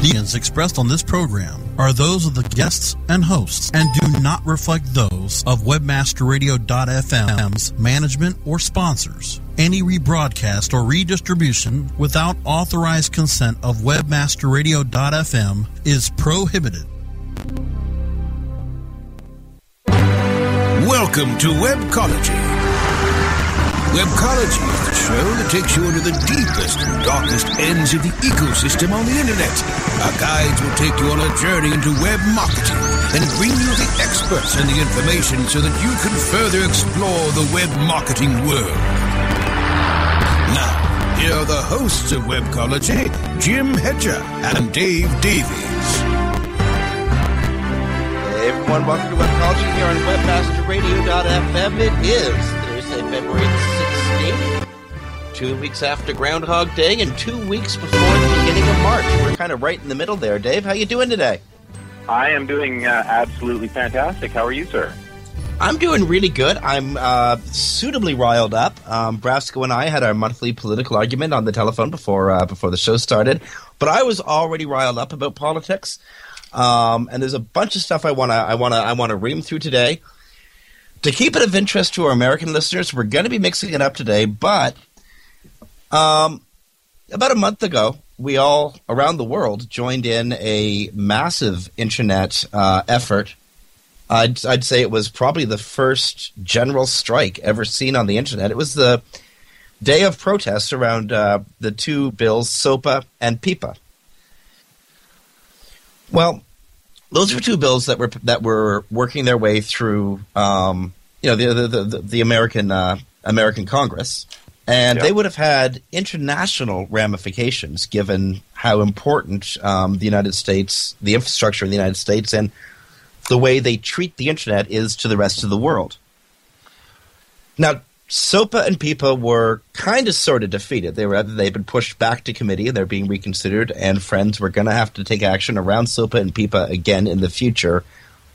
Opinions expressed on this program are those of the guests and hosts and do not reflect those of webmasterradio.fm's management or sponsors. Any rebroadcast or redistribution without authorized consent of webmasterradio.fm is prohibited. Welcome to Webcology. Webcology show that takes you into the deepest and darkest ends of the ecosystem on the internet. Our guides will take you on a journey into web marketing and bring you the experts and the information so that you can further explore the web marketing world. Now, here are the hosts of Webcology, Jim Hedger and Dave Davies. Hey everyone, welcome to Webcology here on WebmasterRadio.fm. It is Thursday, February 16th, two weeks after Groundhog Day and two weeks before the beginning of March. We're kind of right in the middle there. Dave, how you doing today? I am doing uh, absolutely fantastic. How are you, sir? I'm doing really good. I'm uh, suitably riled up. Um, Brasco and I had our monthly political argument on the telephone before uh, before the show started, but I was already riled up about politics. Um, and there's a bunch of stuff I wanna I wanna I wanna ream through today. To keep it of interest to our American listeners, we're going to be mixing it up today. But um, about a month ago, we all around the world joined in a massive internet uh, effort. I'd, I'd say it was probably the first general strike ever seen on the internet. It was the day of protest around uh, the two bills, SOPA and PIPA. Well, those were two bills that were that were working their way through, um, you know, the the the, the American uh, American Congress, and Yeah. they would have had international ramifications given how important um, the United States, the infrastructure in the United States, and the way they treat the internet is to the rest of the world. Now, SOPA and PIPA were kind of sort of defeated. They were they've been pushed back to committee and they're being reconsidered. And friends, we're going to have to take action around SOPA and PIPA again in the future,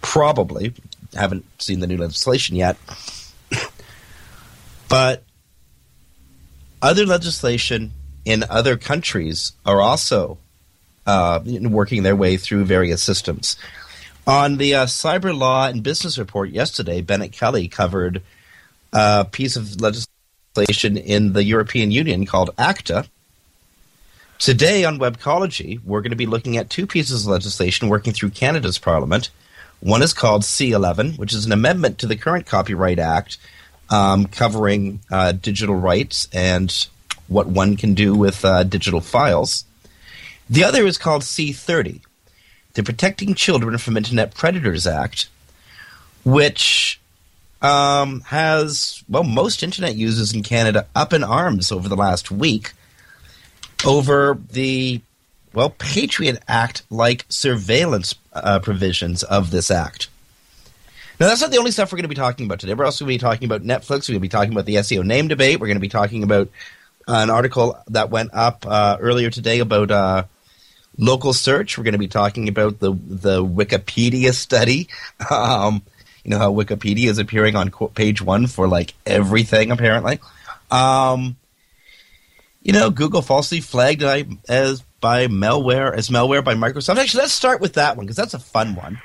probably. Haven't seen the new legislation yet, but other legislation in other countries are also uh, working their way through various systems. On the uh, Cyber Law and Business Report yesterday, Bennet Kelley covered a piece of legislation in the European Union called ACTA. Today on Webcology, we're going to be looking at two pieces of legislation working through Canada's Parliament. One is called C11, which is an amendment to the current Copyright Act um, covering uh, digital rights and what one can do with uh, digital files. The other is called C30, the Protecting Children from Internet Predators Act, which um, has, well, most internet users in Canada up in arms over the last week over the, well, Patriot Act like surveillance uh, provisions of this act. Now, that's not the only stuff we're going to be talking about today. We're also going to be talking about Netflix. We're going to be talking about the SEO name debate. We're going to be talking about an article that went up uh, earlier today about uh, local search. We're going to be talking about the the Wikipedia study. Um, you know how Wikipedia is appearing on page one for like everything apparently. Um, you know, Google falsely flagged as by malware as malware by Microsoft. Actually, let's start with that one because that's a fun one.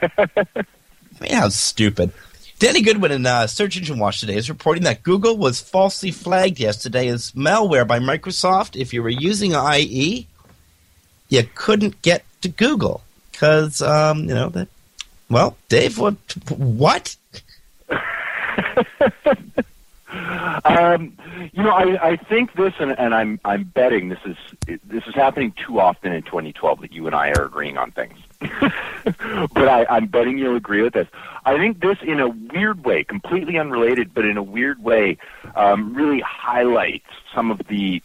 I mean, how stupid. Danny Goodwin in uh, Search Engine Watch today is reporting that Google was falsely flagged yesterday as malware by Microsoft. If you were using IE, you couldn't get to Google because, um, you know, that. Well, Dave, what? What? Um, you know, I, I think this, and, and I'm I'm betting this is this is happening too often in 2012 that you and I are agreeing on things. but I, I'm betting you'll agree with this. I think this, in a weird way, completely unrelated, but in a weird way, um, really highlights some of the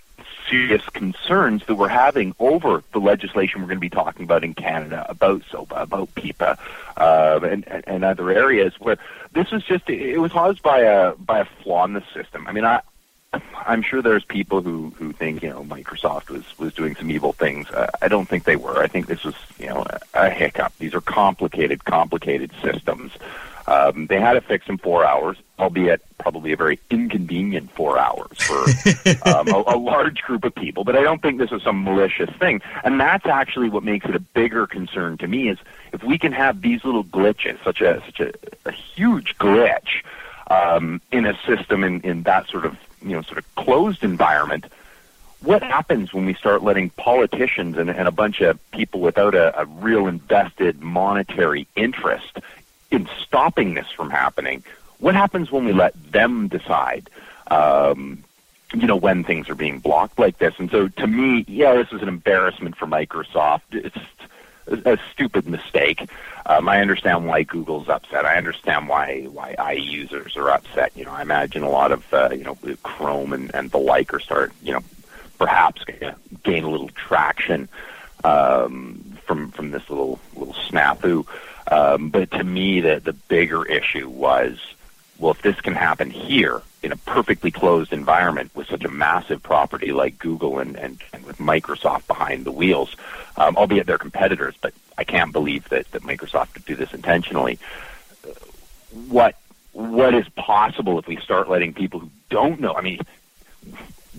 serious concerns that we're having over the legislation we're going to be talking about in Canada, about SOPA, about PIPA, uh, and, and other areas where this is just, it was caused by a, by a flaw in the system. I mean, I, I'm sure there's people who, who think, you know, Microsoft was, was doing some evil things. Uh, I don't think they were. I think this was, you know, a, a hiccup. These are complicated, complicated systems. Um, they had to fix in four hours, albeit probably a very inconvenient four hours for um, a, a large group of people. But I don't think this is some malicious thing. And that's actually what makes it a bigger concern to me is if we can have these little glitches, such a such a, a huge glitch um, in a system in, in that sort of you know sort of closed environment. What happens when we start letting politicians and, and a bunch of people without a, a real invested monetary interest in stopping this from happening? What happens when we let them decide? Um, you know when things are being blocked like this, and so to me, yeah, this is an embarrassment for Microsoft. It's a, stupid mistake. Um, I understand why Google's upset. I understand why why IE users are upset. You know, I imagine a lot of uh, you know Chrome and, and the like are start you know perhaps gain a little traction um, from from this little little snafu. Um, but to me, the the bigger issue was, well, if this can happen here in a perfectly closed environment with such a massive property like Google and and, and with Microsoft behind the wheels, um, albeit they're competitors, but I can't believe that, that Microsoft would do this intentionally. What what is possible if we start letting people who don't know? I mean,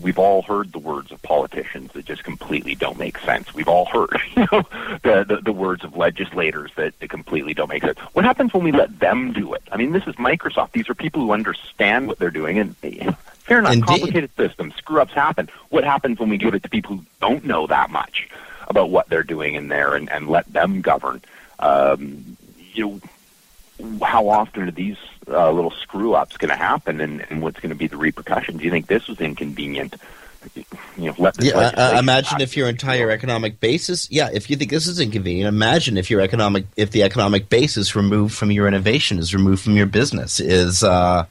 we've all heard the words of politicians that just completely don't make sense. We've all heard you know, the, the the words of legislators that, that completely don't make sense. What happens when we let them do it? I mean, this is Microsoft. These are people who understand what they're doing, and fair enough, Indeed. complicated systems, screw ups happen. What happens when we give it to people who don't know that much? about what they're doing in there and, and let them govern. Um, you know, how often are these uh, little screw ups going to happen, and, and what's going to be the repercussions? Do you think this was inconvenient? You know, let Yeah, uh, imagine if your entire economic basis. Yeah, if you think this is inconvenient, imagine if your economic, if the economic basis removed from your innovation is removed from your business. Is uh,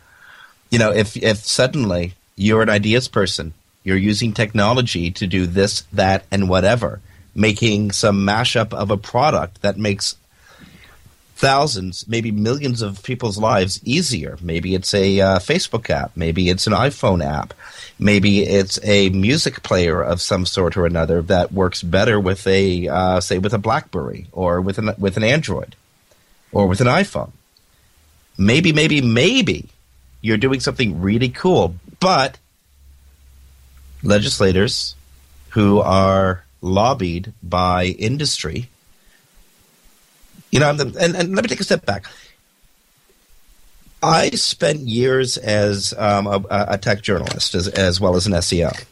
you know, if if suddenly you're an ideas person, you're using technology to do this, that, and whatever, making some mashup of a product that makes thousands, maybe millions of people's lives easier. Maybe it's a uh, Facebook app. Maybe it's an iPhone app. Maybe it's a music player of some sort or another that works better with a, uh, say, with a BlackBerry or with an with an Android or with an iPhone. Maybe, maybe, maybe you're doing something really cool, but legislators who are lobbied by industry you know, and, and, let me take a step back. I spent years as um, a, a tech journalist as, as well as an SEO.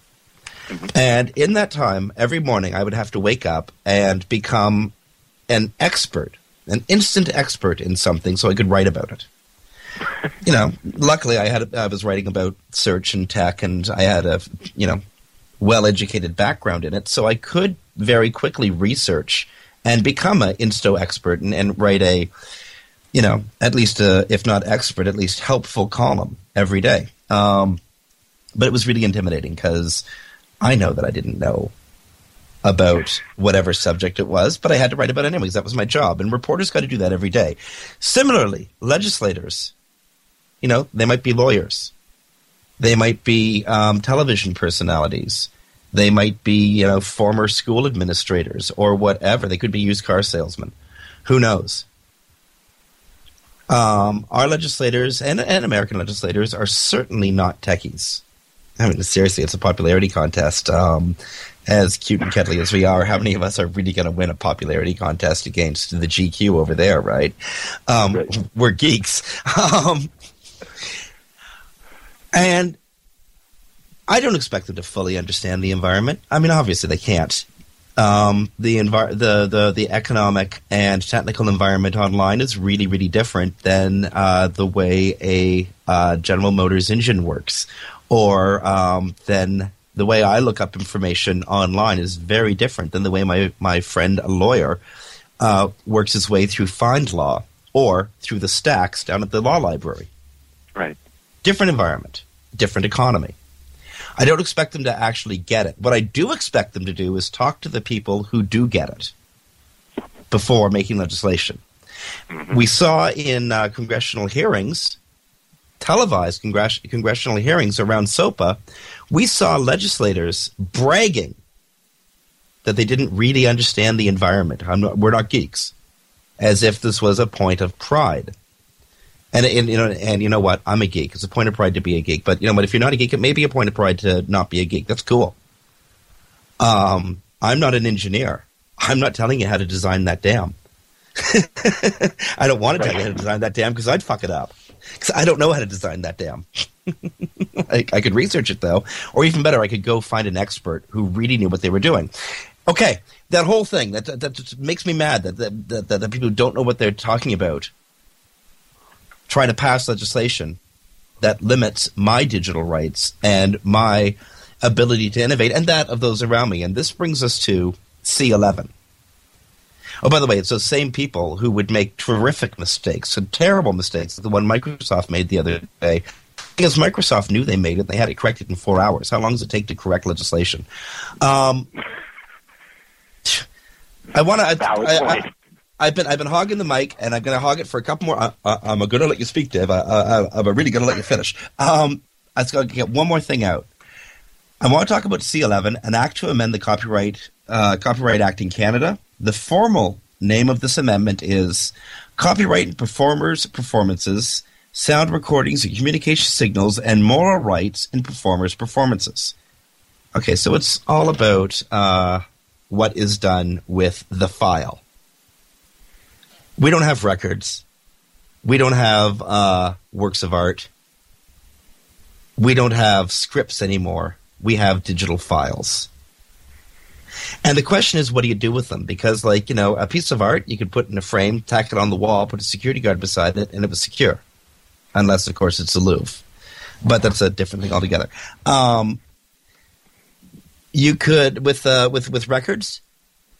And in that time, every morning I would have to wake up and become an expert, an instant expert in something so I could write about it. you know, luckily I had I was writing about search and tech and I had a, you know, well-educated background in it, so I could very quickly research and become an insto expert and, and write a, you know, at least a, if not expert, at least helpful column every day. Um, but it was really intimidating because I know that I didn't know about whatever subject it was, but I had to write about it anyways. That was my job, and reporters got to do that every day. Similarly, legislators, you know, they might be lawyers, they might be um, television personalities, they might be, you know, former school administrators or whatever. They could be used car salesmen. Who knows? Um, our legislators and, and American legislators are certainly not techies. I mean, seriously, it's a popularity contest. Um, as cute and cuddly as we are, how many of us are really going to win a popularity contest against the GQ over there, right? Um, Right. We're geeks. Um, and I don't expect them to fully understand the environment. I mean, obviously they can't. Um, the, envir- the the the economic and technical environment online is really really different than uh, the way a uh, General Motors engine works, or um, than the way I look up information online is very different than the way my my friend a lawyer uh, works his way through Find Law or through the stacks down at the law library Right. different environment, different economy. I don't expect them to actually get it. What I do expect them to do is talk to the people who do get it before making legislation. We saw in uh, congressional hearings, televised congress- congressional hearings around SOPA, we saw legislators bragging that they didn't really understand the environment. I'm not, we're not geeks, as if this was a point of pride. And, and you know, and you know what? I'm a geek. It's a point of pride to be a geek. But you know what? If you're not a geek, it may be a point of pride to not be a geek. That's cool. Um, I'm not an engineer. I'm not telling you how to design that dam. I don't want to tell you how to design that dam because I'd fuck it up. Because I don't know how to design that dam. I, I could research it though, or even better, I could go find an expert who really knew what they were doing. Okay, that whole thing that that, that makes me mad that that, that that people don't know what they're talking about try to pass legislation that limits my digital rights and my ability to innovate and that of those around me. And this brings us to C11. Oh, by the way, it's those same people who would make terrific mistakes and terrible mistakes, the one Microsoft made the other day. Because Microsoft knew they made it, they had it corrected in four hours. How long does it take to correct legislation? Um, I want to. I. I, I've been I've been hogging the mic, and I'm going to hog it for a couple more. I, I, I'm going to let you speak, Dave. I, I'm really going to let you finish. Um, I was going to get one more thing out. I want to talk about C11, an act to amend the Copyright uh, Copyright Act in Canada. The formal name of this amendment is Copyright in Performers' Performances, Sound Recordings and Communication Signals, and Moral Rights in Performers' Performances. Okay, so it's all about uh, what is done with the file. We don't have records. We don't have uh, works of art. We don't have scripts anymore. We have digital files. And the question is, what do you do with them? Because, like, you know, a piece of art you could put in a frame, tack it on the wall, put a security guard beside it, and it was secure. Unless, of course, it's a Louvre. But that's a different thing altogether. Um, you could, with, uh, with, with records,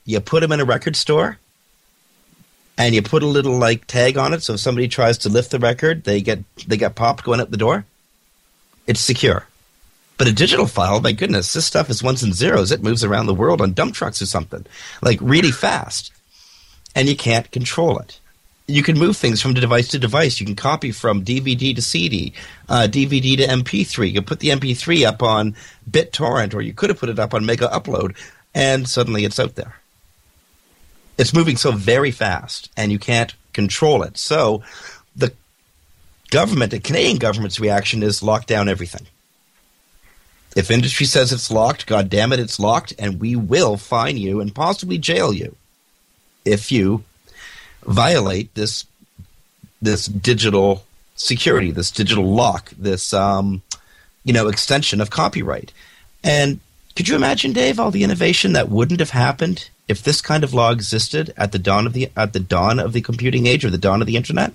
you put them in a record store, and you put a little like tag on it so if somebody tries to lift the record they get they get popped going out the door it's secure. But a digital file my goodness this stuff is ones and zeros. It moves around the world on dump trucks or something like really fast and you can't control it. You can move things from device to device. You can copy from dvd to cd uh, dvd to mp3 you can put the mp3 up on bittorrent or you could have put it up on mega upload and suddenly it's out there it's moving so very fast and you can't control it. So the government, the Canadian government's reaction is lock down everything. If industry says it's locked, god damn it, it's locked, and we will fine you and possibly jail you if you violate this this digital security, this digital lock, this um, you know extension of copyright. And could you imagine, Dave, all the innovation that wouldn't have happened if this kind of law existed at the dawn of the at the dawn of the computing age or the dawn of the internet?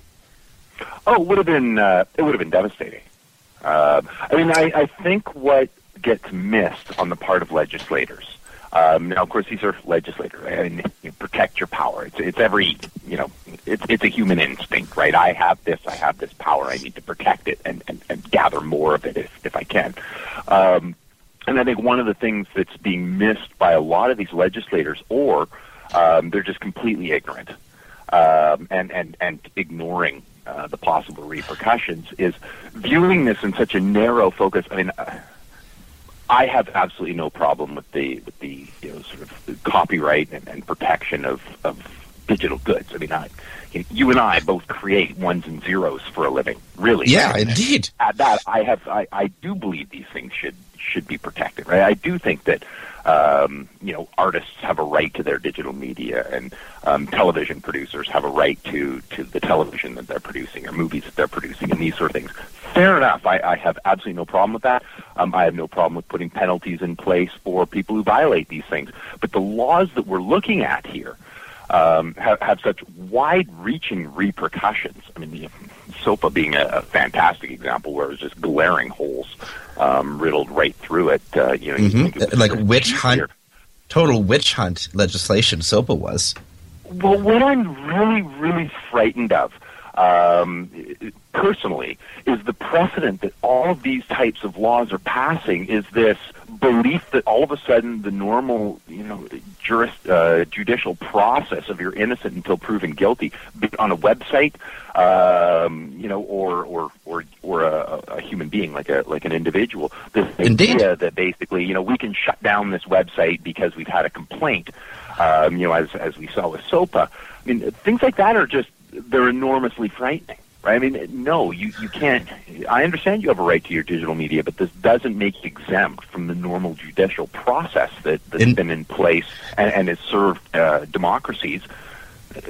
Oh, it would have been uh, it would have been devastating. Uh, I mean, I, I think what gets missed on the part of legislators. Um, now, of course, these are legislators. I mean, you protect your power. It's, it's every, you know, it's, it's a human instinct, right? I have this, I have this power. I need to protect it and, and, and gather more of it if, if I can. Um, and I think one of the things that's being missed by a lot of these legislators, or um, they're just completely ignorant um, and, and, and ignoring uh, the possible repercussions, is viewing this in such a narrow focus. I mean, I have absolutely no problem with the with the you know sort of copyright and, and protection of, of digital goods. I mean, I, you and I both create ones and zeros for a living, really. Yeah, indeed. At that, I have I, I do believe these things should should be protected, right? I do think that um, you know artists have a right to their digital media, and um, television producers have a right to to the television that they're producing or movies that they're producing, and these sort of things. Fair enough. I, I have absolutely no problem with that. Um, I have no problem with putting penalties in place for people who violate these things. But the laws that we're looking at here um, have, have such wide-reaching repercussions. I mean, the, SOPA being a, a fantastic example where it was just glaring holes um, riddled right through it. Uh, you know, you Mm-hmm. like witch hunt, total witch hunt legislation. SOPA was. Well, what I'm really, really frightened of, um, personally, is the precedent that all of these types of laws are passing. Is this belief that all of a sudden the normal, you know, juris, uh, judicial process of you're innocent until proven guilty on a website, um, you know, or or or or a, a human being like a like an individual. This Indeed. idea that basically, you know, we can shut down this website because we've had a complaint. Um, you know, as as we saw with SOPA. I mean, things like that are just they're enormously frightening. Right? I mean, no, you you can't. I understand you have a right to your digital media, but this doesn't make you exempt from the normal judicial process that that's In- been in place and, and has served uh, democracies uh,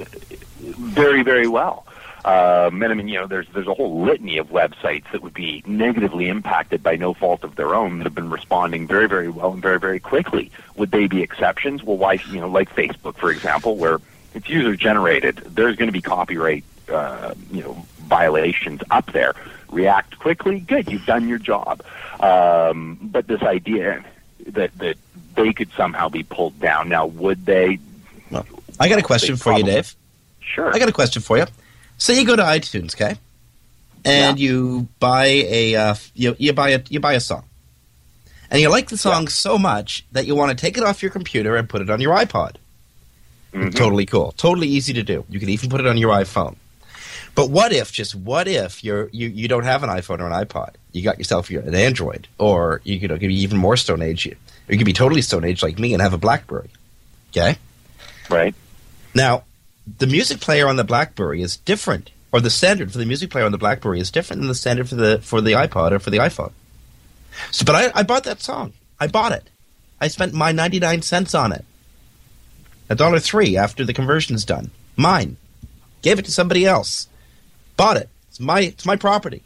very, very well. Um, and I mean, you know, there's there's a whole litany of websites that would be negatively impacted by no fault of their own that have been responding very, very well and very, very quickly. Would they be exceptions? Well, why? You know, like Facebook, for example, where it's user generated, there's going to be copyright, uh, you know, violations up there. React quickly, good, you've done your job. Um, but this idea that that they could somehow be pulled down now, would they? Well, I got a question for you, Dave. Sure. I got a question for you. Say you go to iTunes, okay, and you buy a uh, you, you buy a you buy a song, and you like the song so much that you want to take it off your computer and put it on your iPod. Mhm. Totally cool. Totally easy to do. You can even put it on your iPhone. But what if, just what if you're you, you don't have an iPhone or an iPod? You got yourself an Android, or you could, it could be even more Stone Age. You, you could be totally Stone Age like me and have a BlackBerry. Okay. Right. Now, the music player on the BlackBerry is different, or the standard for the music player on the BlackBerry is different than the standard for the for the iPod or for the iPhone. So, but I, I bought that song. I bought it. I spent my ninety nine cents on it. A dollar three after the conversion's done. Mine. Gave it to somebody else. Bought it. It's my it's my property,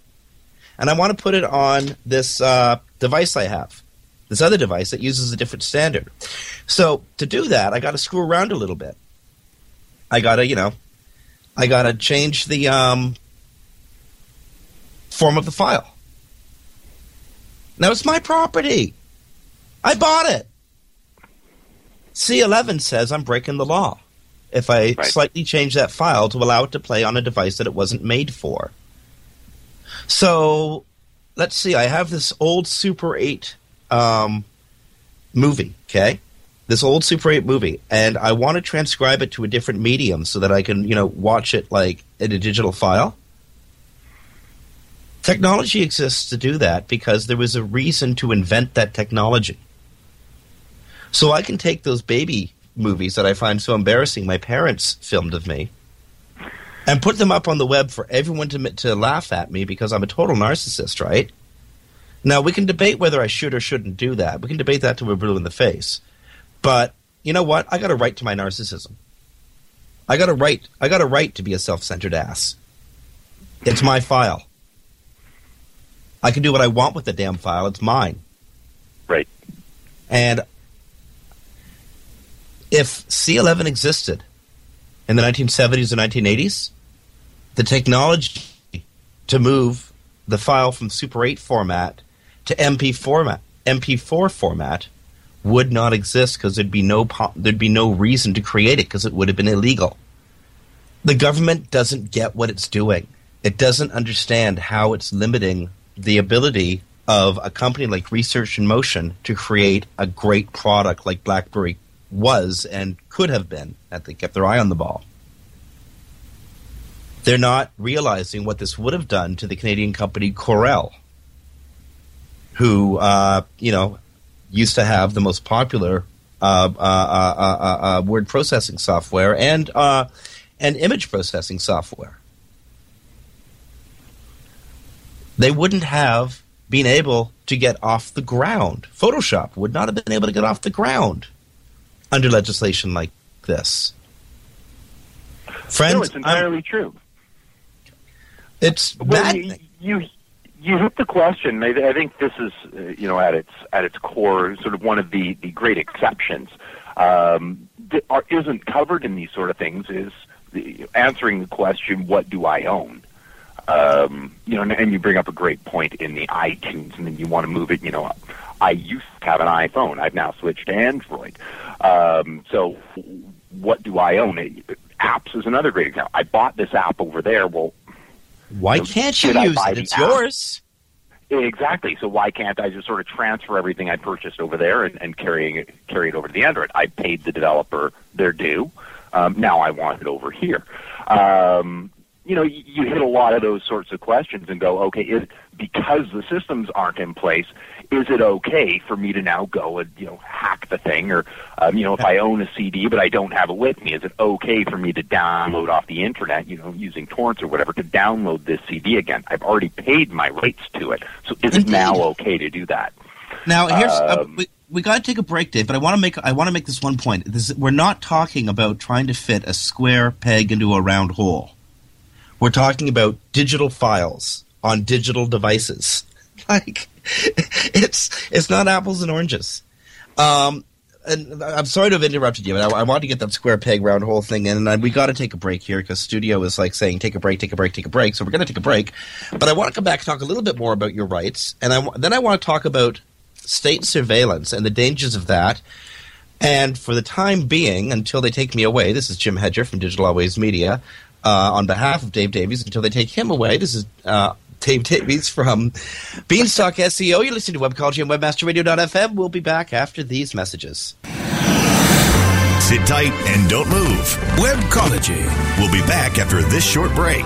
and I want to put it on this uh, device I have. This other device that uses a different standard. So to do that, I got to screw around a little bit. I gotta, you know, I gotta change the um, form of the file. Now it's my property. I bought it. C11 says I'm breaking the law if I Right. slightly change that file to allow it to play on a device that it wasn't made for. So let's see. I have this old Super 8 um, movie, okay? This old Super 8 movie, and I want to transcribe it to a different medium so that I can, you know, watch it like in a digital file. Technology exists to do that because there was a reason to invent that technology. So I can take those baby movies that I find so embarrassing my parents filmed of me and put them up on the web for everyone to to laugh at me because I'm a total narcissist, right? Now we can debate whether I should or shouldn't do that. We can debate that till we're blue in the face. But you know what? I got a right to my narcissism. I got a right. I got a right to be a self-centered ass. It's my file. I can do what I want with the damn file. It's mine. Right. And if C11 existed in the 1970s or 1980s, the technology to move the file from Super 8 format to MP format, MP4 format would not exist because there'd be no there'd be no reason to create it because it would have been illegal. The government doesn't get what it's doing. It doesn't understand how it's limiting the ability of a company like Research in Motion to create a great product like BlackBerry was and could have been had they kept their eye on the ball. They're not realizing what this would have done to the Canadian company Corel, who, uh, you know, used to have the most popular uh, uh, uh, uh, uh, word processing software and and image processing software. They wouldn't have been able to get off the ground. Photoshop would not have been able to get off the ground under legislation like this. Friends, no, it's I'm- entirely true. it's Well, you, you you hit the question. I, I think this is uh, you know at its at its core sort of one of the the great exceptions um, that are, isn't covered in these sort of things is the, answering the question, "What do I own?" Um, you know, and, and you bring up a great point in the iTunes, and then you want to move it. You know, I used to have an iPhone. I've now switched to Android. Um, so, what do I own? Apps is another great example. I bought this app over there. Well, Why know, can't you use it? It's app? yours. Exactly. So why can't I just sort of transfer everything I purchased over there and, and carrying it, carry it over to the Android? I paid the developer their due. Um, now I want it over here. Um, you know, you, you hit a lot of those sorts of questions and go, okay, is, because the systems aren't in place, is it okay for me to now go and you know hack the thing, or um, you know, if I own a CD but I don't have it with me, is it okay for me to download off the internet, you know, using torrents or whatever, to download this CD again? I've already paid my rights to it, so is it now okay to do that? Now here's uh, Um, we, we got to take a break, Dave. But I want to make I want to make this one point. This, we're not talking about trying to fit a square peg into a round hole. We're talking about digital files on digital devices. Like it's it's not apples and oranges. Um, and I'm sorry to have interrupted you, but I, I to get that square peg round hole thing in, and I, we got to take a break here because studio is like saying take a break, take a break, take a break. So we're going to take a break, but I want to come back and talk a little bit more about your rights, and I, then I want to talk about state surveillance and the dangers of that. And for the time being, until they take me away, this is Jim Hedger from Digital Always Media. Uh, on behalf of Dave Davies, until they take him away, this is uh, Dave Davies from Beanstalk SEO. You're listening to Webcology and WebmasterRadio.fm. We'll be back after these messages. Sit tight and don't move. Webcology. We'll be back after this short break.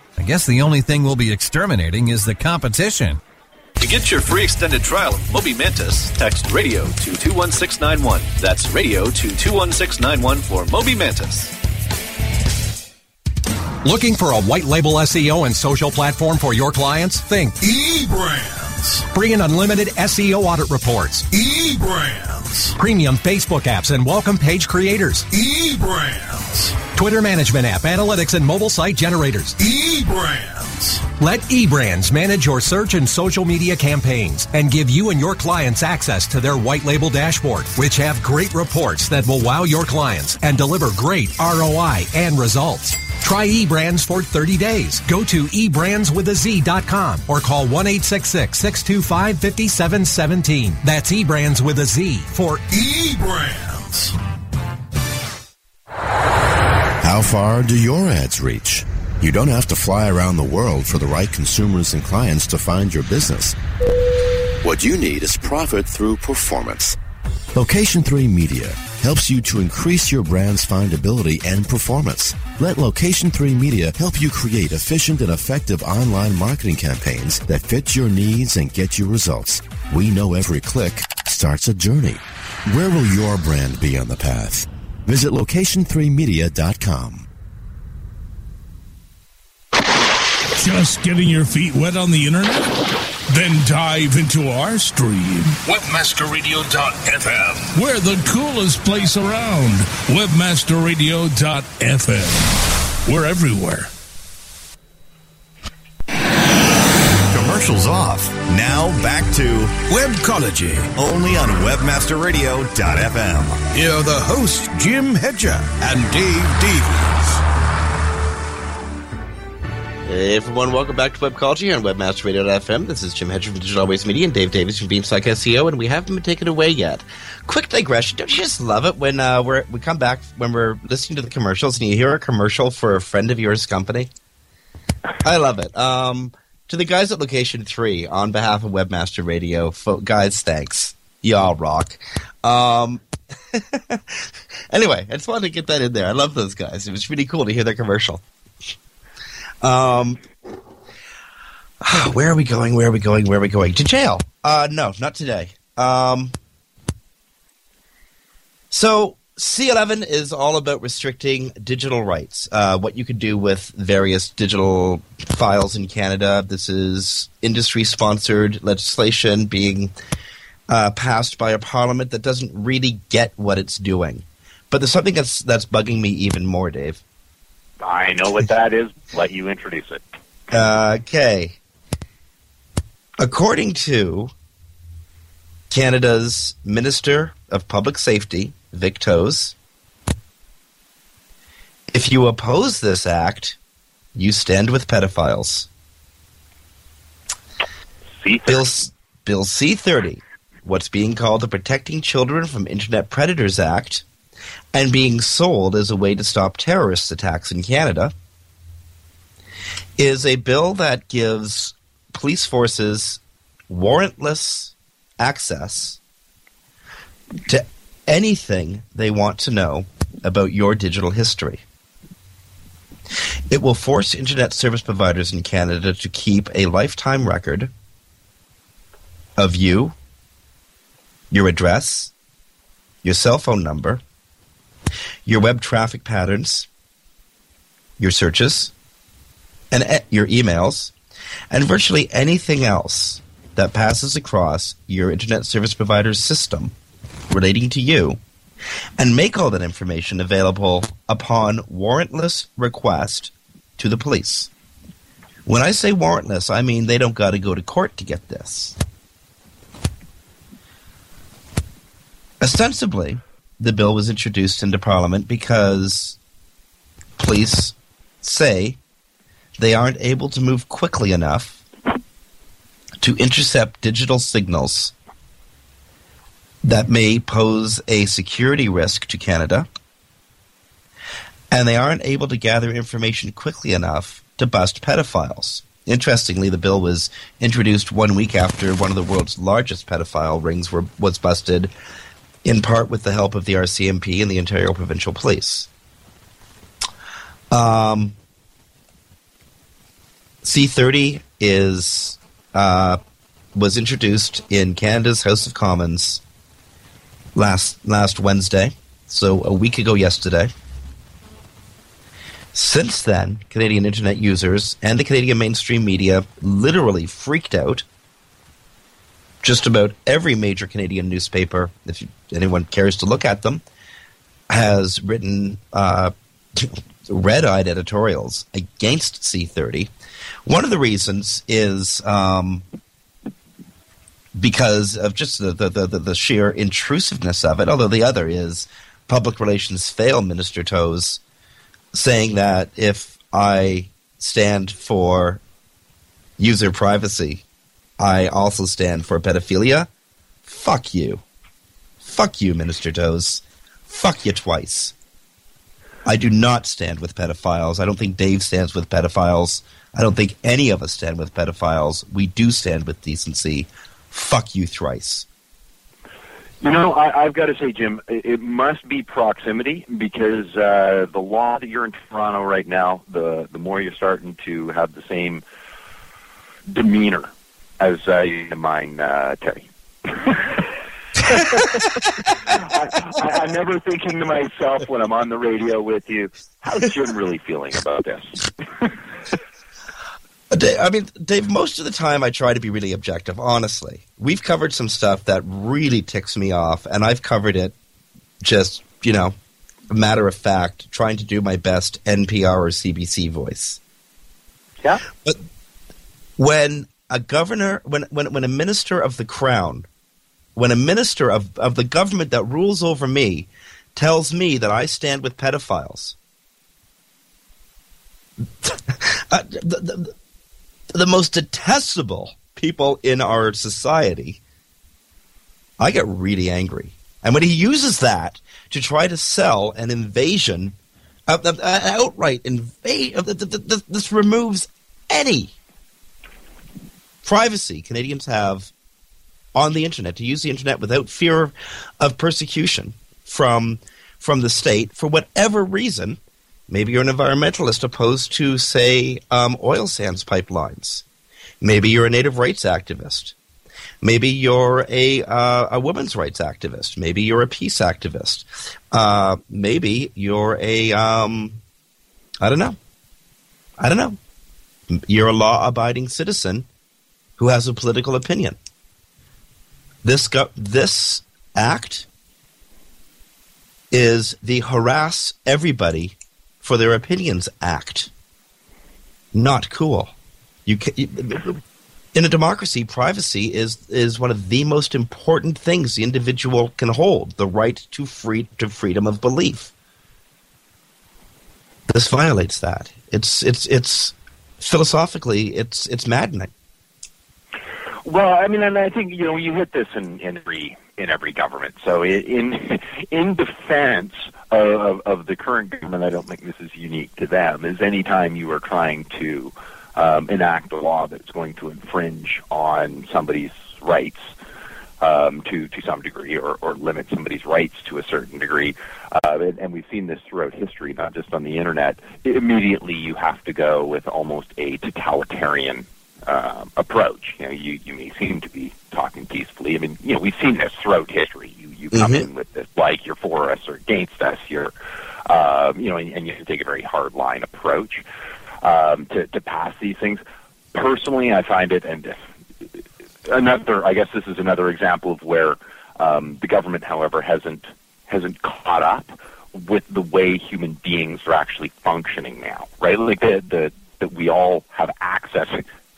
I guess the only thing we'll be exterminating is the competition. To get your free extended trial of Moby Mantis, text radio to 21691. That's radio to 21691 for Moby Mantis. Looking for a white label SEO and social platform for your clients? Think eBrands. free and unlimited SEO audit reports, eBrands. premium Facebook apps and welcome page creators, eBrands. Twitter management app, analytics, and mobile site generators. eBrands. Let eBrands manage your search and social media campaigns and give you and your clients access to their white label dashboard, which have great reports that will wow your clients and deliver great ROI and results. Try eBrands for 30 days. Go to eBrandswithaz.com or call 1-866-625-5717. That's eBrands with a Z for eBrands. How far do your ads reach? You don't have to fly around the world for the right consumers and clients to find your business. What you need is profit through performance. Location 3 Media helps you to increase your brand's findability and performance. Let Location 3 Media help you create efficient and effective online marketing campaigns that fit your needs and get you results. We know every click starts a journey. Where will your brand be on the path? Visit location3media.com. Just getting your feet wet on the internet? Then dive into our stream. WebmasterRadio.fm. We're the coolest place around. WebmasterRadio.fm. We're everywhere. Commercials off. Now back to Webcology. only on WebmasterRadio.fm. Here are the hosts, Jim Hedger and Dave Davies. Hey everyone, welcome back to Webcology here on WebmasterRadio.fm. This is Jim Hedger from Digital Always Media and Dave Davies from Beanstalk SEO, and we haven't been taken away yet. Quick digression: Don't you just love it when uh, we're we come back when we're listening to the commercials and you hear a commercial for a friend of yours company? I love it. Um, to the guys at Location Three, on behalf of Webmaster Radio, fo- guys, thanks. Y'all rock. Um, anyway, I just wanted to get that in there. I love those guys. It was really cool to hear their commercial. Um, where are we going? Where are we going? Where are we going? To jail? Uh, no, not today. Um, so C11 is all about restricting digital rights, uh, what you can do with various digital files in Canada. This is industry sponsored legislation being uh, passed by a parliament that doesn't really get what it's doing. But there's something that's that's bugging me even more, Dave. I know what that is. Let you introduce it. Okay. According to Canada's Minister of Public Safety, Vic Toews, if you oppose this act, you stand with pedophiles. C30. Bill, Bill C30, what's being called the Protecting Children from Internet Predators Act, and being sold as a way to stop terrorist attacks in Canada, is a bill that gives police forces warrantless access to anything they want to know about your digital history. It will force internet service providers in Canada to keep a lifetime record of you, your address, your cell phone number, your web traffic patterns, your searches, and e- your emails, and virtually anything else that passes across your internet service provider's system relating to you, and make all that information available upon warrantless request to the police. When I say warrantless, I mean they don't got to go to court to get this. Ostensibly, the bill was introduced into Parliament because police say they aren't able to move quickly enough to intercept digital signals that may pose a security risk to Canada, and they aren't able to gather information quickly enough to bust pedophiles. Interestingly, the bill was introduced one week after one of the world's largest pedophile rings were, was busted, in part with the help of the RCMP and the Ontario Provincial Police. Um, C30 is uh, was introduced in Canada's House of Commons last last Wednesday, so a week ago yesterday. Since then, Canadian internet users and the Canadian mainstream media literally freaked out. Just about every major Canadian newspaper, if you, anyone cares to look at them, has written uh, red-eyed editorials against C30. One of the reasons is um, because of just the, the, the, the sheer intrusiveness of it, although the other is public relations fail Minister Toews saying that if I stand for user privacy, I also stand for pedophilia. Fuck you. Fuck you, Minister Toews. Fuck you twice. I do not stand with pedophiles. I don't think Dave stands with pedophiles. I don't think any of us stand with pedophiles. We do stand with decency. Fuck you thrice. You know, I, I've got to say, Jim, it, it must be proximity because uh, the law that you're in Toronto right now, the the more you're starting to have the same demeanor as uh, mine, uh, Terry. I, I, I'm never thinking to myself when I'm on the radio with you, how's Jim really feeling about this? I mean, Dave, most of the time I try to be really objective, honestly. We've covered some stuff that really ticks me off, and I've covered it just, you know, matter of fact, trying to do my best NPR or CBC voice. Yeah. But when a governor, when, when, when a minister of the crown, when a minister of, of the government that rules over me tells me that I stand with pedophiles, uh, the, the, the most detestable people in our society, I get really angry. And when he uses that to try to sell an invasion, uh, uh, outright th- this removes any privacy Canadians have on the internet to use the internet without fear of persecution from from the state for whatever reason. Maybe you're an environmentalist opposed to, say, um, oil sands pipelines. Maybe you're a native rights activist. Maybe you're a uh, a women's rights activist. Maybe you're a peace activist. Uh, maybe you're a um, I don't know. I don't know. You're a law abiding citizen who has a political opinion. This go- this act is the harass everybody for their opinions act. Not cool. You, can, in a democracy, privacy is is one of the most important things the individual can hold: the right to free to freedom of belief. This violates that. It's it's it's philosophically it's it's maddening. Well, I mean, and I think you know you hit this in, in every in every government. So in in defense of, of the current government, I don't think this is unique to them. Is anytime you are trying to um, enact a law that's going to infringe on somebody's rights um, to to some degree, or, or limit somebody's rights to a certain degree, uh, and, and we've seen this throughout history, not just on the internet. Immediately, you have to go with almost a totalitarian uh, approach. You know, you, you may seem to be talking peacefully. I mean, you know, we've seen this throughout history. You you come Mm-hmm. in with this like you're for us or against us. You're, um, you know, and, and you have to take a very hard line approach um, to to pass these things. Personally, I find it, and another. I guess this is another example of where um, the government, however, hasn't hasn't caught up with the way human beings are actually functioning now. Right, like the the that we all have access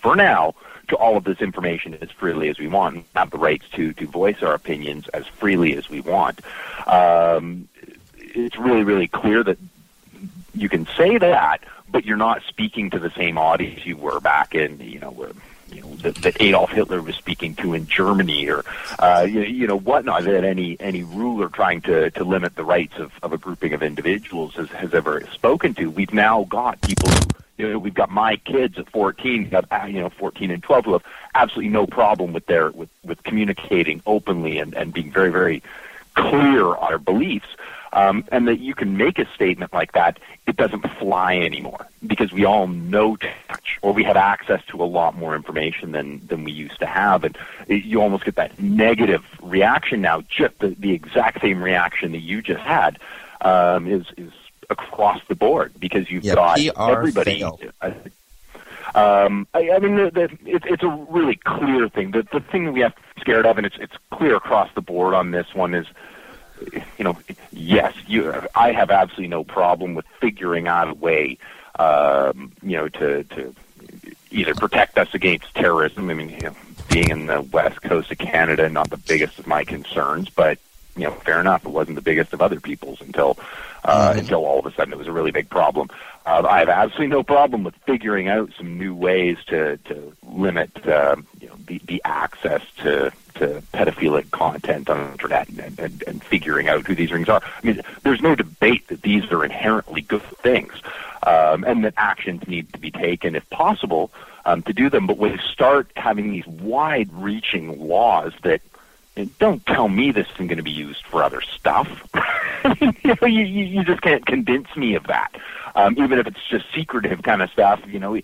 for now to all of this information as freely as we want and have the rights to to voice our opinions as freely as we want. Um, it's really really clear that you can say that, but you're not speaking to the same audience you were back in you know. You know, that, that Adolf Hitler was speaking to in Germany, or uh, you, you know whatnot. That any any ruler trying to to limit the rights of, of a grouping of individuals has, has ever spoken to. We've now got people who you know, we've got my kids at 14, got, you know, 14 and 12 who have absolutely no problem with their with, with communicating openly and, and being very, very clear on their beliefs. Um, and that you can make a statement like that, it doesn't fly anymore because we all know too much, or we have access to a lot more information than than we used to have, and it, you almost get that negative reaction now. Just the, the exact same reaction that you just had um, is is across the board because you've Yeah, got PR everybody. fail. Um, I, I mean, the, the, it, it's a really clear thing. The, the thing that we have to scared of, and it's it's clear across the board on this one, is you know, yes, you. I have absolutely no problem with figuring out a way, um, you know, to to either protect us against terrorism. I mean, you know, being in the west coast of Canada, not the biggest of my concerns, but you know, fair enough. It wasn't the biggest of other people's until uh, until all of a sudden it was a really big problem. Uh, I have absolutely no problem with figuring out some new ways to to limit um, you know the, the access to to pedophilic content on the internet and, and, and figuring out who these rings are. I mean, there's no debate that these are inherently good things, um, and that actions need to be taken if possible um, to do them. But when you start having these wide-reaching laws that don't tell me this isn't going to be used for other stuff. you, know, you you just can't convince me of that. Um, even if it's just secretive kind of stuff, you know, we,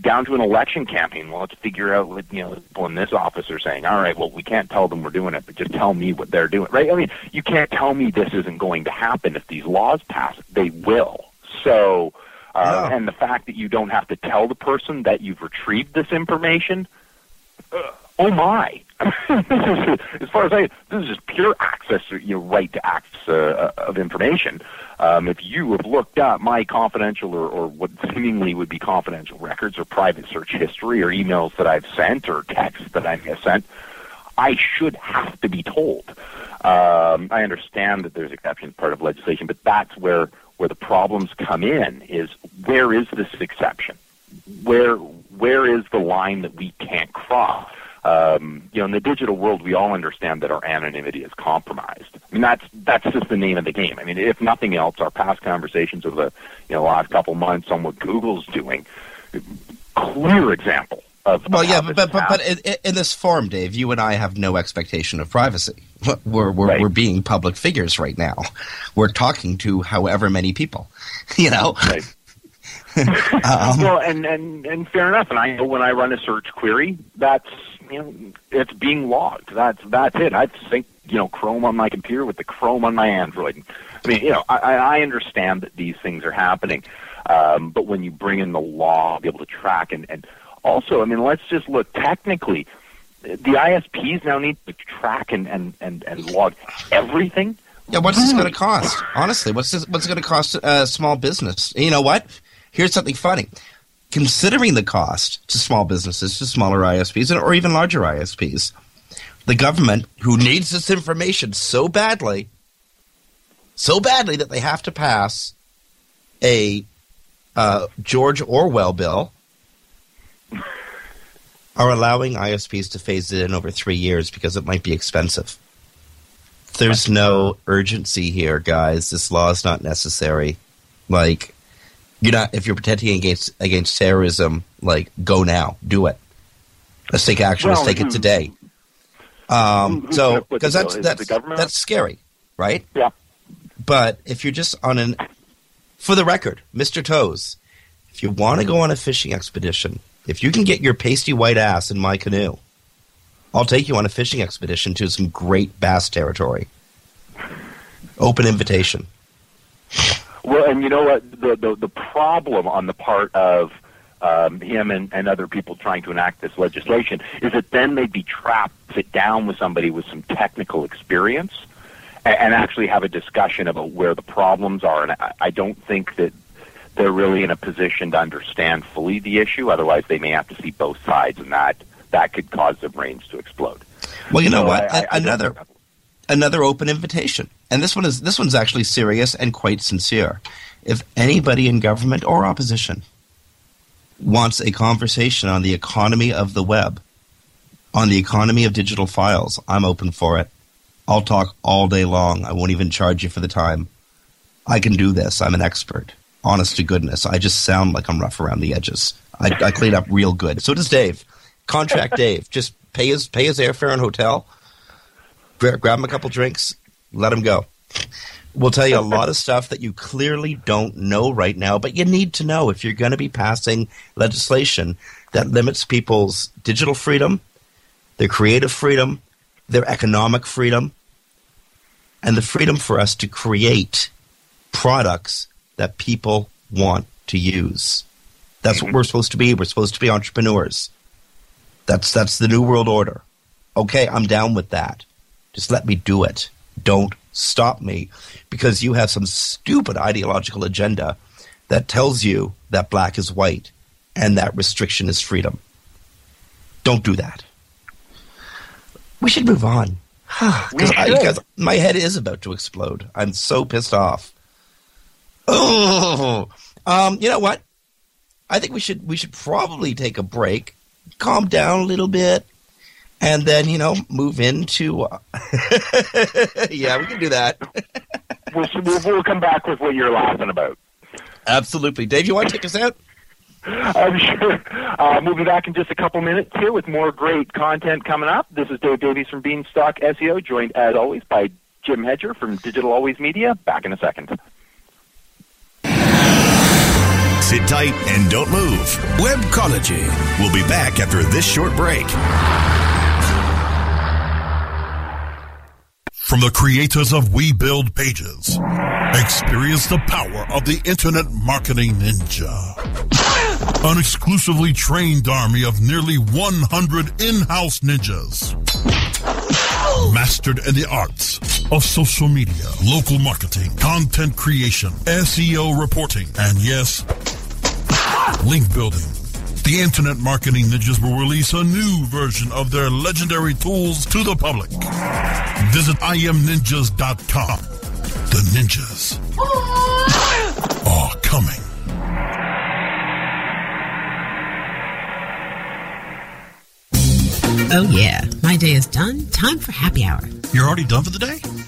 down to an election campaign. Well, let's figure out what you know people in this office are saying. All right, well, we can't tell them we're doing it, but just tell me what they're doing. Right? I mean, you can't tell me this isn't going to happen if these laws pass. They will. So, uh, and the fact that you don't have to tell the person that you've retrieved this information. Uh, oh my! As far as I, this is just pure access, you know, right to access uh, of information. Um, if you have looked up my confidential or, or what seemingly would be confidential records or private search history or emails that I've sent or texts that I may have sent, I should have to be told. Um, I understand that there's exceptions part of legislation, but that's where where the problems come in. Is where is this exception? Where where is the line that we can't cross? Um, you know, in the digital world, we all understand that our anonymity is compromised. I mean, that's that's just the name of the game. I mean, if nothing else, our past conversations of the you know last couple months on what Google's doing, clear example of well, yeah, but but, but, but in, in this forum, Dave, you and I have no expectation of privacy. We're we're, Right. we're being public figures right now. We're talking to however many people, you know. Right. Um, well, and, and and fair enough. And I know when I run a search query, that's you know it's being logged. That's that's it. I sync you know Chrome on my computer with the Chrome on my Android. I mean, you know, I, I understand that these things are happening, um, but when you bring in the law, be able to track and and also, I mean, let's just look technically. The ISPs now need to track and and and, and log everything. Yeah, what's this going to cost? Honestly, what's this, what's it going to cost a small business? You know what? Here's something funny. Considering the cost to small businesses, to smaller ISPs, or even larger ISPs, the government, who needs this information so badly, so badly that they have to pass a uh, George Orwell bill, are allowing ISPs to phase it in over three years because it might be expensive. There's no urgency here, guys. This law is not necessary. Like, you're not if you're protecting against against terrorism. Like, go now, do it. Let's take action. Let's Well, take it today. Um, so gonna put the because that's that's that's scary, right? Yeah. But if you're just on an, for the record, Mr. Toews, if you want to go on a fishing expedition, if you can get your pasty white ass in my canoe, I'll take you on a fishing expedition to some great bass territory. Open invitation. Well, and you know what? The the, the problem on the part of um, him and, and other people trying to enact this legislation is that then they'd be trapped, sit down with somebody with some technical experience, and, and actually have a discussion about where the problems are. And I, I don't think that they're really in a position to understand fully the issue. Otherwise, they may have to see both sides, and that that could cause their brains to explode. Well, you know So what? I- I- another another open invitation, and this one is this one's actually serious and quite sincere. If anybody in government or opposition wants a conversation on the economy of the web, on the economy of digital files, I'm open for it. I'll talk all day long. I won't even charge you for the time. I can do this. I'm an expert. Honest to goodness, I just sound like I'm rough around the edges. I, I clean up real good. So does Dave. Contract Dave. Just pay his pay his airfare and hotel. Gra- grab him a couple drinks. Let him go. We'll tell you a lot of stuff that you clearly don't know right now, but you need to know if you're going to be passing legislation that limits people's digital freedom, their creative freedom, their economic freedom, and the freedom for us to create products that people want to use. That's what we're supposed to be. We're supposed to be entrepreneurs. That's that's the new world order. Okay, I'm down with that. Just let me do it. Don't stop me because you have some stupid ideological agenda that tells you that black is white and that restriction is freedom. Don't do that. We should move on. Because my head is about to explode. I'm so pissed off. Oh, um, you know what? I think we should we should probably take a break, calm down a little bit, and then you know move into. Uh, yeah, we can do that. we'll, we'll we'll come back with what you're laughing about. Absolutely, Dave. You want to take us out? I'm sure. Uh, we'll be back in just a couple minutes here with more great content coming up. This is Dave Davies from Beanstalk SEO, joined as always by Jim Hedger from Digital Always Media. Back in a second. Sit tight and don't move. Webcology. We'll be back after this short break. From the creators of We Build Pages, experience the power of the Internet Marketing Ninja. An exclusively trained army of nearly 100 in-house ninjas. Mastered in the arts of social media, local marketing, content creation, SEO reporting, and yes, link building. The Internet Marketing Ninjas will release a new version of their legendary tools to the public. Visit imninjas.com. The ninjas are coming. Oh, yeah. My day is done. Time for happy hour. You're already done for the day?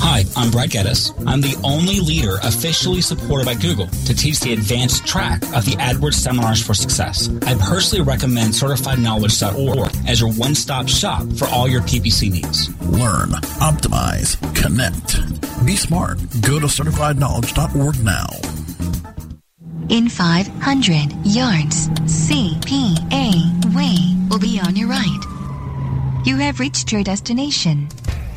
Hi, I'm Brad Geddes. I'm the only leader officially supported by Google to teach the advanced track of the AdWords Seminars for Success. I personally recommend CertifiedKnowledge.org as your one-stop shop for all your PPC needs. Learn, optimize, connect. Be smart. Go to CertifiedKnowledge.org now. In 500 yards, CPA Way will be on your right. You have reached your destination.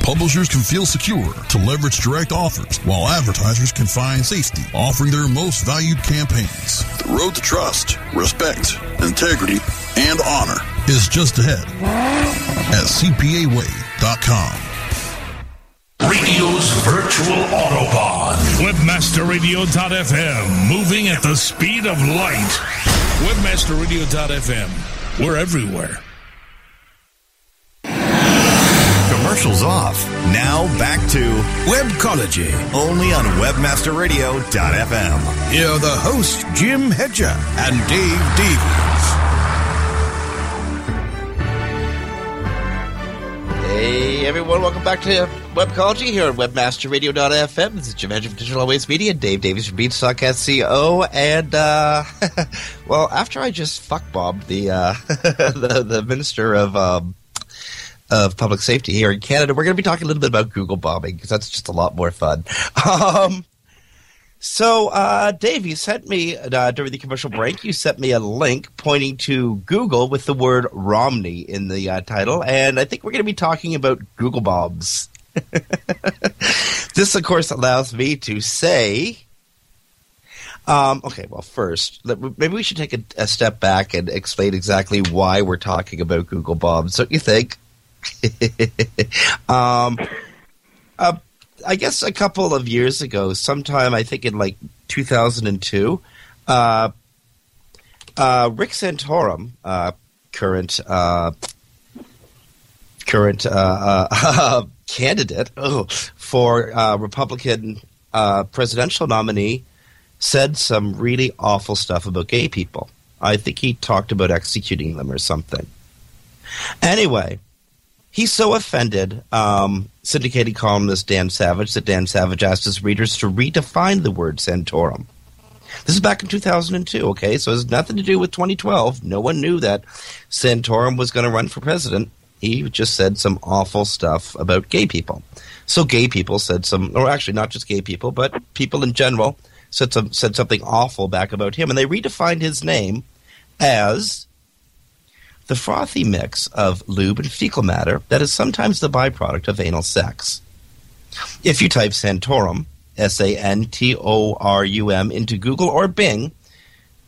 Publishers can feel secure to leverage direct offers, while advertisers can find safety offering their most valued campaigns. The road to trust, respect, integrity, and honor is just ahead at CPAWay.com. Radio's virtual Autobahn. Webmasterradio.fm. Moving at the speed of light. Webmasterradio.fm. We're everywhere. Commercials off. Now back to Webcology. Only on WebmasterRadio.fm. Here are the hosts, Jim Hedger and Dave Davies. Hey everyone, welcome back to Webcology here on WebmasterRadio.fm. This is Jim Hedger from Digital Always Media, Dave Davies from Beanstalk.co, and uh, well, after I just fuckbombed the uh, the the Minister of um, of Public Safety here in Canada, we're going to be talking a little bit about Google bombing because that's just a lot more fun. Um, so, uh, Dave, you sent me uh, during the commercial break. You sent me a link pointing to Google with the word Romney in the uh, title, and I think we're going to be talking about Google bombs. this, of course, allows me to say. Um, okay, well, first, maybe we should take a, a, step back and explain exactly why we're talking about Google bombs. Don't you think? um, uh, I guess a couple of years ago, sometime I think in like 2002, uh, uh, Rick Santorum, uh, current uh, current uh, candidate oh, for Republican presidential nominee, said some really awful stuff about gay people. I think he talked about executing them or something. Anyway, He's so offended, um, syndicated columnist Dan Savage, that Dan Savage asked his readers to redefine the word Santorum. This is back in 2002, okay? So it has nothing to do with 2012. No one knew that Santorum was going to run for president. He just said some awful stuff about gay people. So gay people said some, or actually not just gay people, but people in general said some said something awful back about him, and they redefined his name as the frothy mix of lube and fecal matter that is sometimes the byproduct of anal sex. If you type Santorum, S A N T O R U M, into Google or Bing,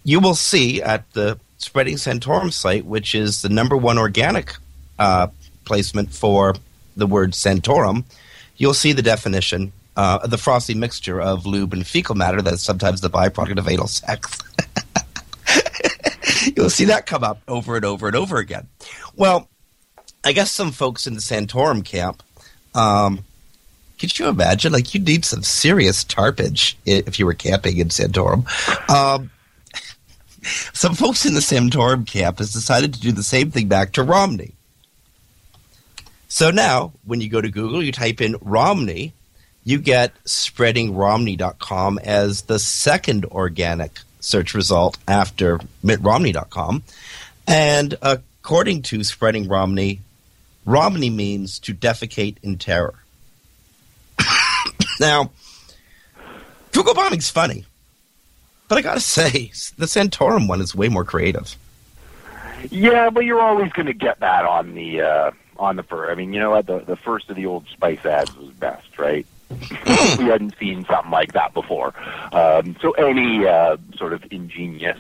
you will see at the Spreading Santorum site, which is the number one organic uh, placement for the word Santorum, you'll see the definition, uh, the frothy mixture of lube and fecal matter that's sometimes the byproduct of anal sex. You'll see that come up over and over and over again. Well, I guess some folks in the Santorum camp, um, could you imagine? Like, you'd need some serious tarpage if you were camping in Santorum. Um, some folks in the Santorum camp has decided to do the same thing back to Romney. So now, when you go to Google, you type in Romney, you get spreadingromney.com as the second organic search result after MittRomney.com. And according to Spreading Romney, Romney means to defecate in terror. now, Google bombing's funny, but I gotta say, the Santorum one is way more creative. Yeah, but you're always going to get that on the uh, on the first. I mean, you know what? The the first of the Old Spice ads was best, right? We hadn't seen something like that before. Um, so any uh, sort of ingenious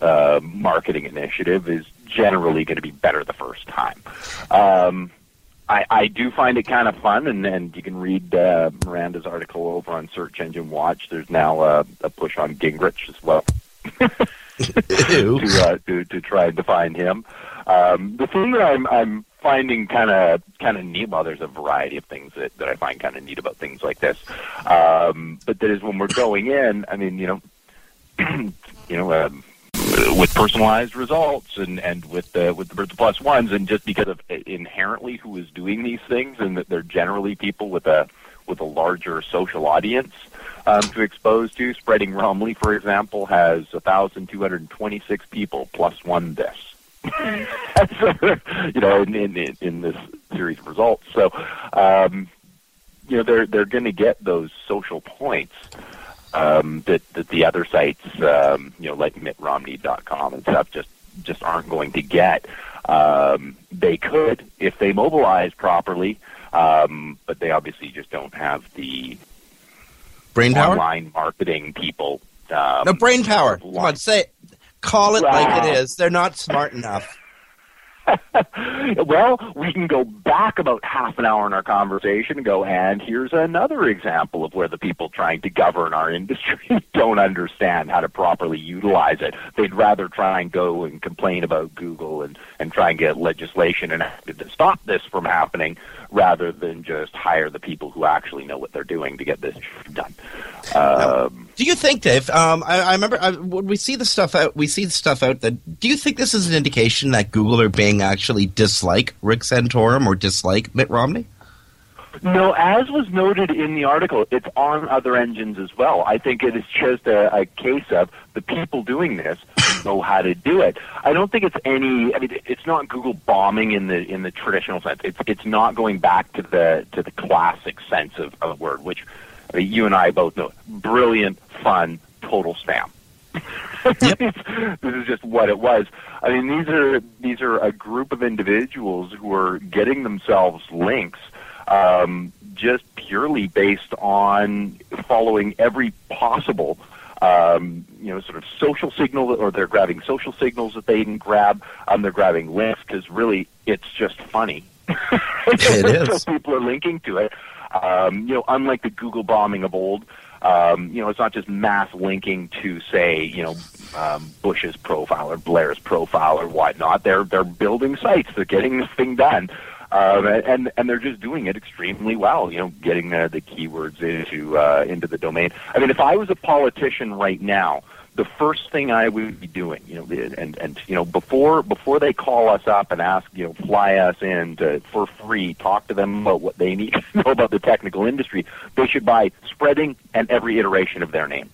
uh, marketing initiative is generally going to be better the first time. Um, I, I do find it kind of fun, and, and you can read uh, Miranda's article over on Search Engine Watch. There's now uh, a push on Gingrich as well to, uh, to to try and define him. Um, the thing that I'm I'm finding kind of kind of neat. Well, there's a variety of things that, that I find kind of neat about things like this. Um, but that is when we're going in. I mean, you know, you know. Um, with personalized results and and with the with the, plus ones and just because of inherently who is doing these things and that they're generally people with a with a larger social audience um, to expose to. Spreading Romney, for example, has 1,226 people plus one this. you know, in, in in this series of results. So, um, you know, they're they're going to get those social points um, that that the other sites, um, you know, like MittRomney.com and stuff, just just aren't going to get. Um, they could if they mobilize properly, um, but they obviously just don't have the brain power, online marketing people. Um, no brain power. Come on, say it. Call it like it is. They're not smart enough. well, we can go back about half an hour in our conversation and go, and here's another example of where the people trying to govern our industry don't understand how to properly utilize it. They'd rather try and go and complain about Google and, and try and get legislation enacted to stop this from happening rather than just hire the people who actually know what they're doing to get this done. Um, do you think, Dave? Um, I, I, remember I, when we see the stuff out. We see the stuff out that. Do you think this is an indication that Google or Bing actually dislike Rick Santorum or dislike Mitt Romney? No, as was noted in the article, it's on other engines as well. I think it is just a, a case of the people doing this know how to do it. I don't think it's any. I mean, it's not Google bombing in the in the traditional sense. It's it's not going back to the to the classic sense of of word, which I mean, you and I both know. Brilliant, fun, total spam. yep. this is just what it was. I mean, these are these are a group of individuals who are getting themselves links um, just purely based on following every possible um, you know, sort of social signal, or they're grabbing social signals that they can grab. Um, they're grabbing links because really, it's just funny. it is. so people are linking to it. Um, you know, unlike the Google bombing of old, um, you know, it's not just mass linking to say, you know, um, Bush's profile or Blair's profile or whatnot. They're they're building sites. They're getting this thing done. Um, and and they're just doing it extremely well. You know, getting uh, the keywords into uh, into the domain. I mean, if I was a politician right now, the first thing I would be doing, you know, and and you know, before before they call us up and ask, you know, fly us in to, for free, talk to them about what they need to know about the technical industry, they should buy spreading and every iteration of their name.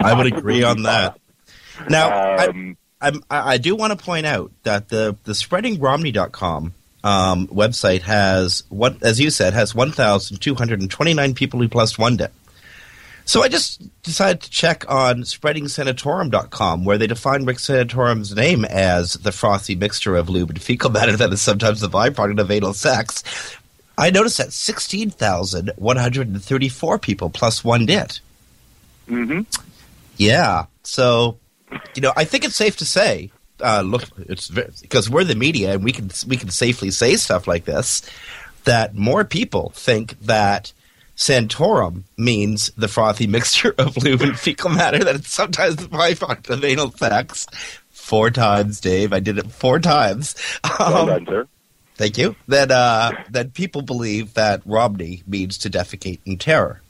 I would agree on that. Now, um, I, I, I do want to point out that the the spreadingromney.com um, website has what, as you said, has 1,229 people who plus one day. So I just decided to check on spreadingsantorum.com, where they define Rick Santorum's name as the frothy mixture of lube and fecal matter that is sometimes the byproduct of anal sex. I noticed that 16,134 people plus one did. Mm-hmm. Yeah. So, you know, I think it's safe to say uh, look, it's because we're the media and we can we can safely say stuff like this. That more people think that Santorum means the frothy mixture of lube and fecal matter that it's sometimes the byproduct of anal sex. Four times, Dave. I did it four times. Well um, done, sir. Thank you. That uh, that people believe that Romney means to defecate in terror.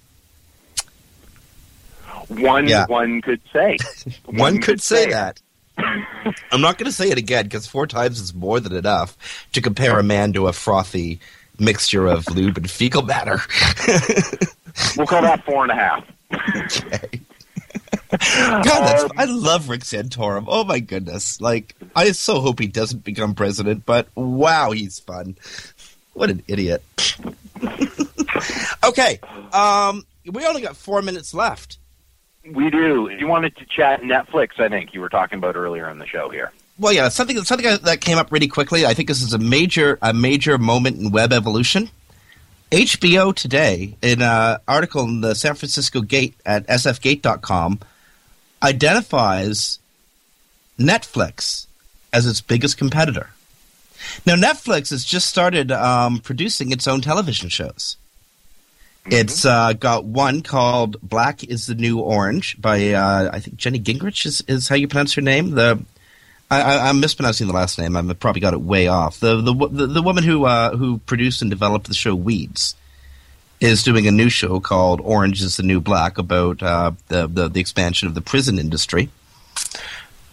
One yeah. one could say. one, one, could, could say, say that. I'm not going to say it again because four times is more than enough to compare a man to a frothy mixture of lube and fecal matter. we'll call that four and a half. Okay. God, that's, um, I love Rick Santorum. Oh my goodness! Like, I so hope he doesn't become president. But wow, he's fun. What an idiot. okay, um, we only got four minutes left. We do. If you wanted to chat Netflix, I think you were talking about earlier in the show here. Well, yeah, something something that came up really quickly. I think this is a major a major moment in web evolution. HBO today, in an article in the San Francisco Gate at sfgate.com, identifies Netflix as its biggest competitor. Now, Netflix has just started um, producing its own television shows. It's uh, got one called "Black Is the New Orange" by uh, I think Jenny Gingrich is, is how you pronounce her name. The I, I'm mispronouncing the last name. I've probably got it way off. The the the, the woman who uh, who produced and developed the show Weeds is doing a new show called "Orange Is the New Black" about uh, the, the the expansion of the prison industry.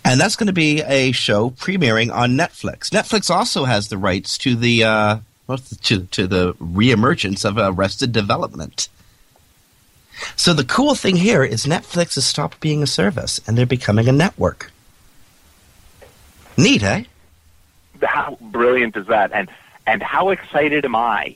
And that's going to be a show premiering on Netflix. Netflix also has the rights to the uh, well, to to the reemergence of Arrested Development. So the cool thing here is Netflix has stopped being a service and they're becoming a network. Neat, eh? How brilliant is that? And and how excited am I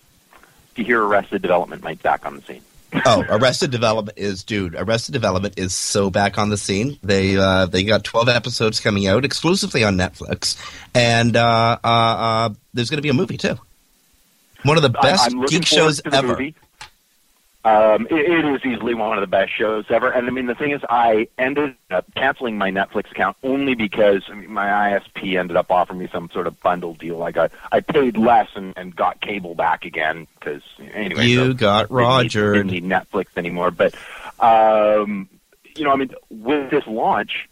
to hear Arrested Development might back on the scene? oh, Arrested Development is dude. Arrested Development is so back on the scene. They uh, they got twelve episodes coming out exclusively on Netflix, and uh, uh, uh there's going to be a movie too. One of the best geek shows ever. Um, it, it is easily one of the best shows ever. And I mean, the thing is, I ended up canceling my Netflix account only because I mean, my ISP ended up offering me some sort of bundle deal. Like I, I paid less and, and got cable back again because anyway. You so got Roger. Didn't need Netflix anymore. But um, you know, I mean, with this launch,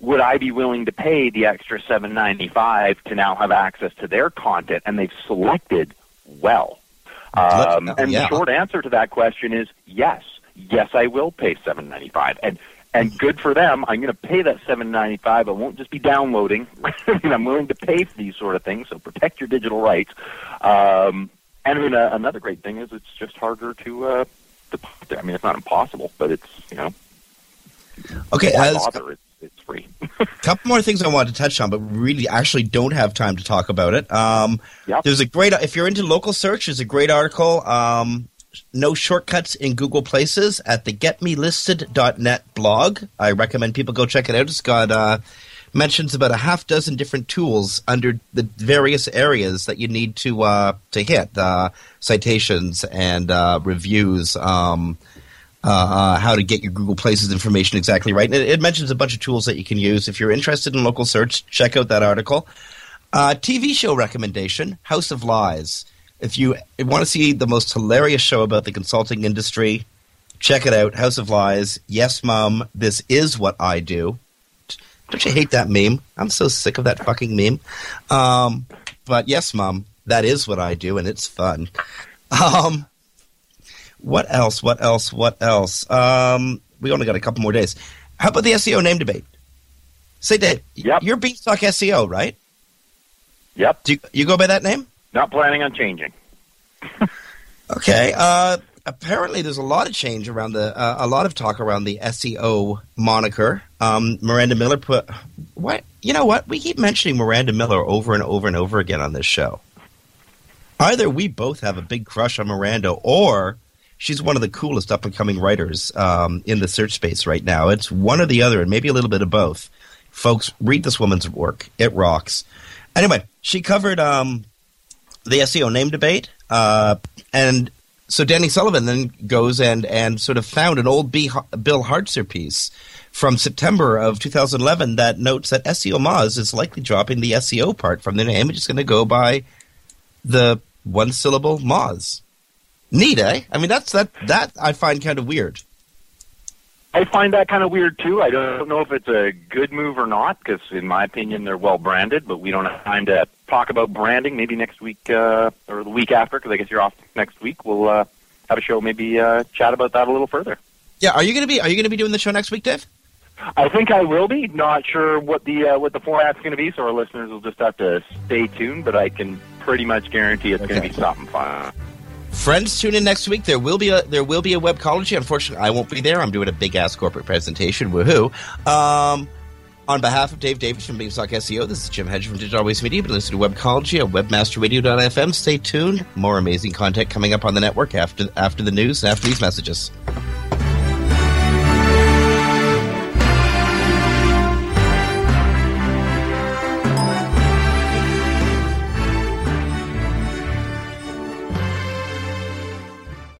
would I be willing to pay the extra seven ninety five to now have access to their content? And they've selected well. Um, and yeah. the short answer to that question is yes. Yes, I will pay seven ninety five, and and good for them. I'm going to pay that seven ninety five. I won't just be downloading. I'm willing to pay for these sort of things. So protect your digital rights. Um, and I mean, uh, another great thing is it's just harder to. Uh, to I mean, it's not impossible, but it's you know. Okay, as- bother? It's, it's free. couple more things I wanted to touch on, but really actually don't have time to talk about it. Um, There's a great if you're into local search. There's a great article. Um, no shortcuts in Google Places at the GetMeListed.net blog. I recommend people go check it out. It's got uh, mentions about a half dozen different tools under the various areas that you need to uh, to hit uh, citations and uh, reviews. Um, uh, uh, how to get your Google Places information exactly right. And it, it mentions a bunch of tools that you can use. If you're interested in local search, check out that article. Uh, TV show recommendation House of Lies. If you want to see the most hilarious show about the consulting industry, check it out. House of Lies. Yes, Mom, this is what I do. Don't you hate that meme? I'm so sick of that fucking meme. Um, but yes, Mom, that is what I do, and it's fun. Um, what else? What else? What else? Um, we only got a couple more days. How about the SEO name debate? Say, Dave, you're Beanstalk SEO, right? Yep. Do you, you go by that name? Not planning on changing. Okay. Uh, apparently, there's a lot of change around the, uh, a lot of talk around the SEO moniker. Um, Miranda Miller put, what? You know what? We keep mentioning Miranda Miller over and over and over again on this show. Either we both have a big crush on Miranda, or she's one of the coolest up and coming writers um, in the search space right now. It's one or the other, and maybe a little bit of both. Folks, read this woman's work; it rocks. Anyway, she covered um, the SEO name debate, uh, and so Danny Sullivan then goes and and sort of found an old B, Bill Hartzer piece from September of 2011 that notes that SEO Moz is likely dropping the SEO part from the name. It's going to go by the one syllable Moz. Neat, eh? I mean, that's that that I find kind of weird. I find that kind of weird too. I don't know if it's a good move or not, because in my opinion, they're well branded. But we don't have time to talk about branding. Maybe next week uh, or the week after, because I guess you're off next week. We'll uh, have a show, maybe uh, chat about that a little further. Yeah, are you going to be are you to be doing the show next week, Dave? I think I will be. Not sure what the uh, what the format's going to be, so our listeners will just have to stay tuned. But I can pretty much guarantee it's going to be something fun. Friends, tune in next week. There will be a there will be a webcology. Unfortunately, I won't be there. I'm doing a big ass corporate presentation. Woohoo! Um, on behalf of Dave Davies from Beanstalk SEO, this is Jim Hedger from Digital Always Media. But listen to Webcology at webmasterradio.fm. Stay tuned. More amazing content coming up on the network after after the news after these messages.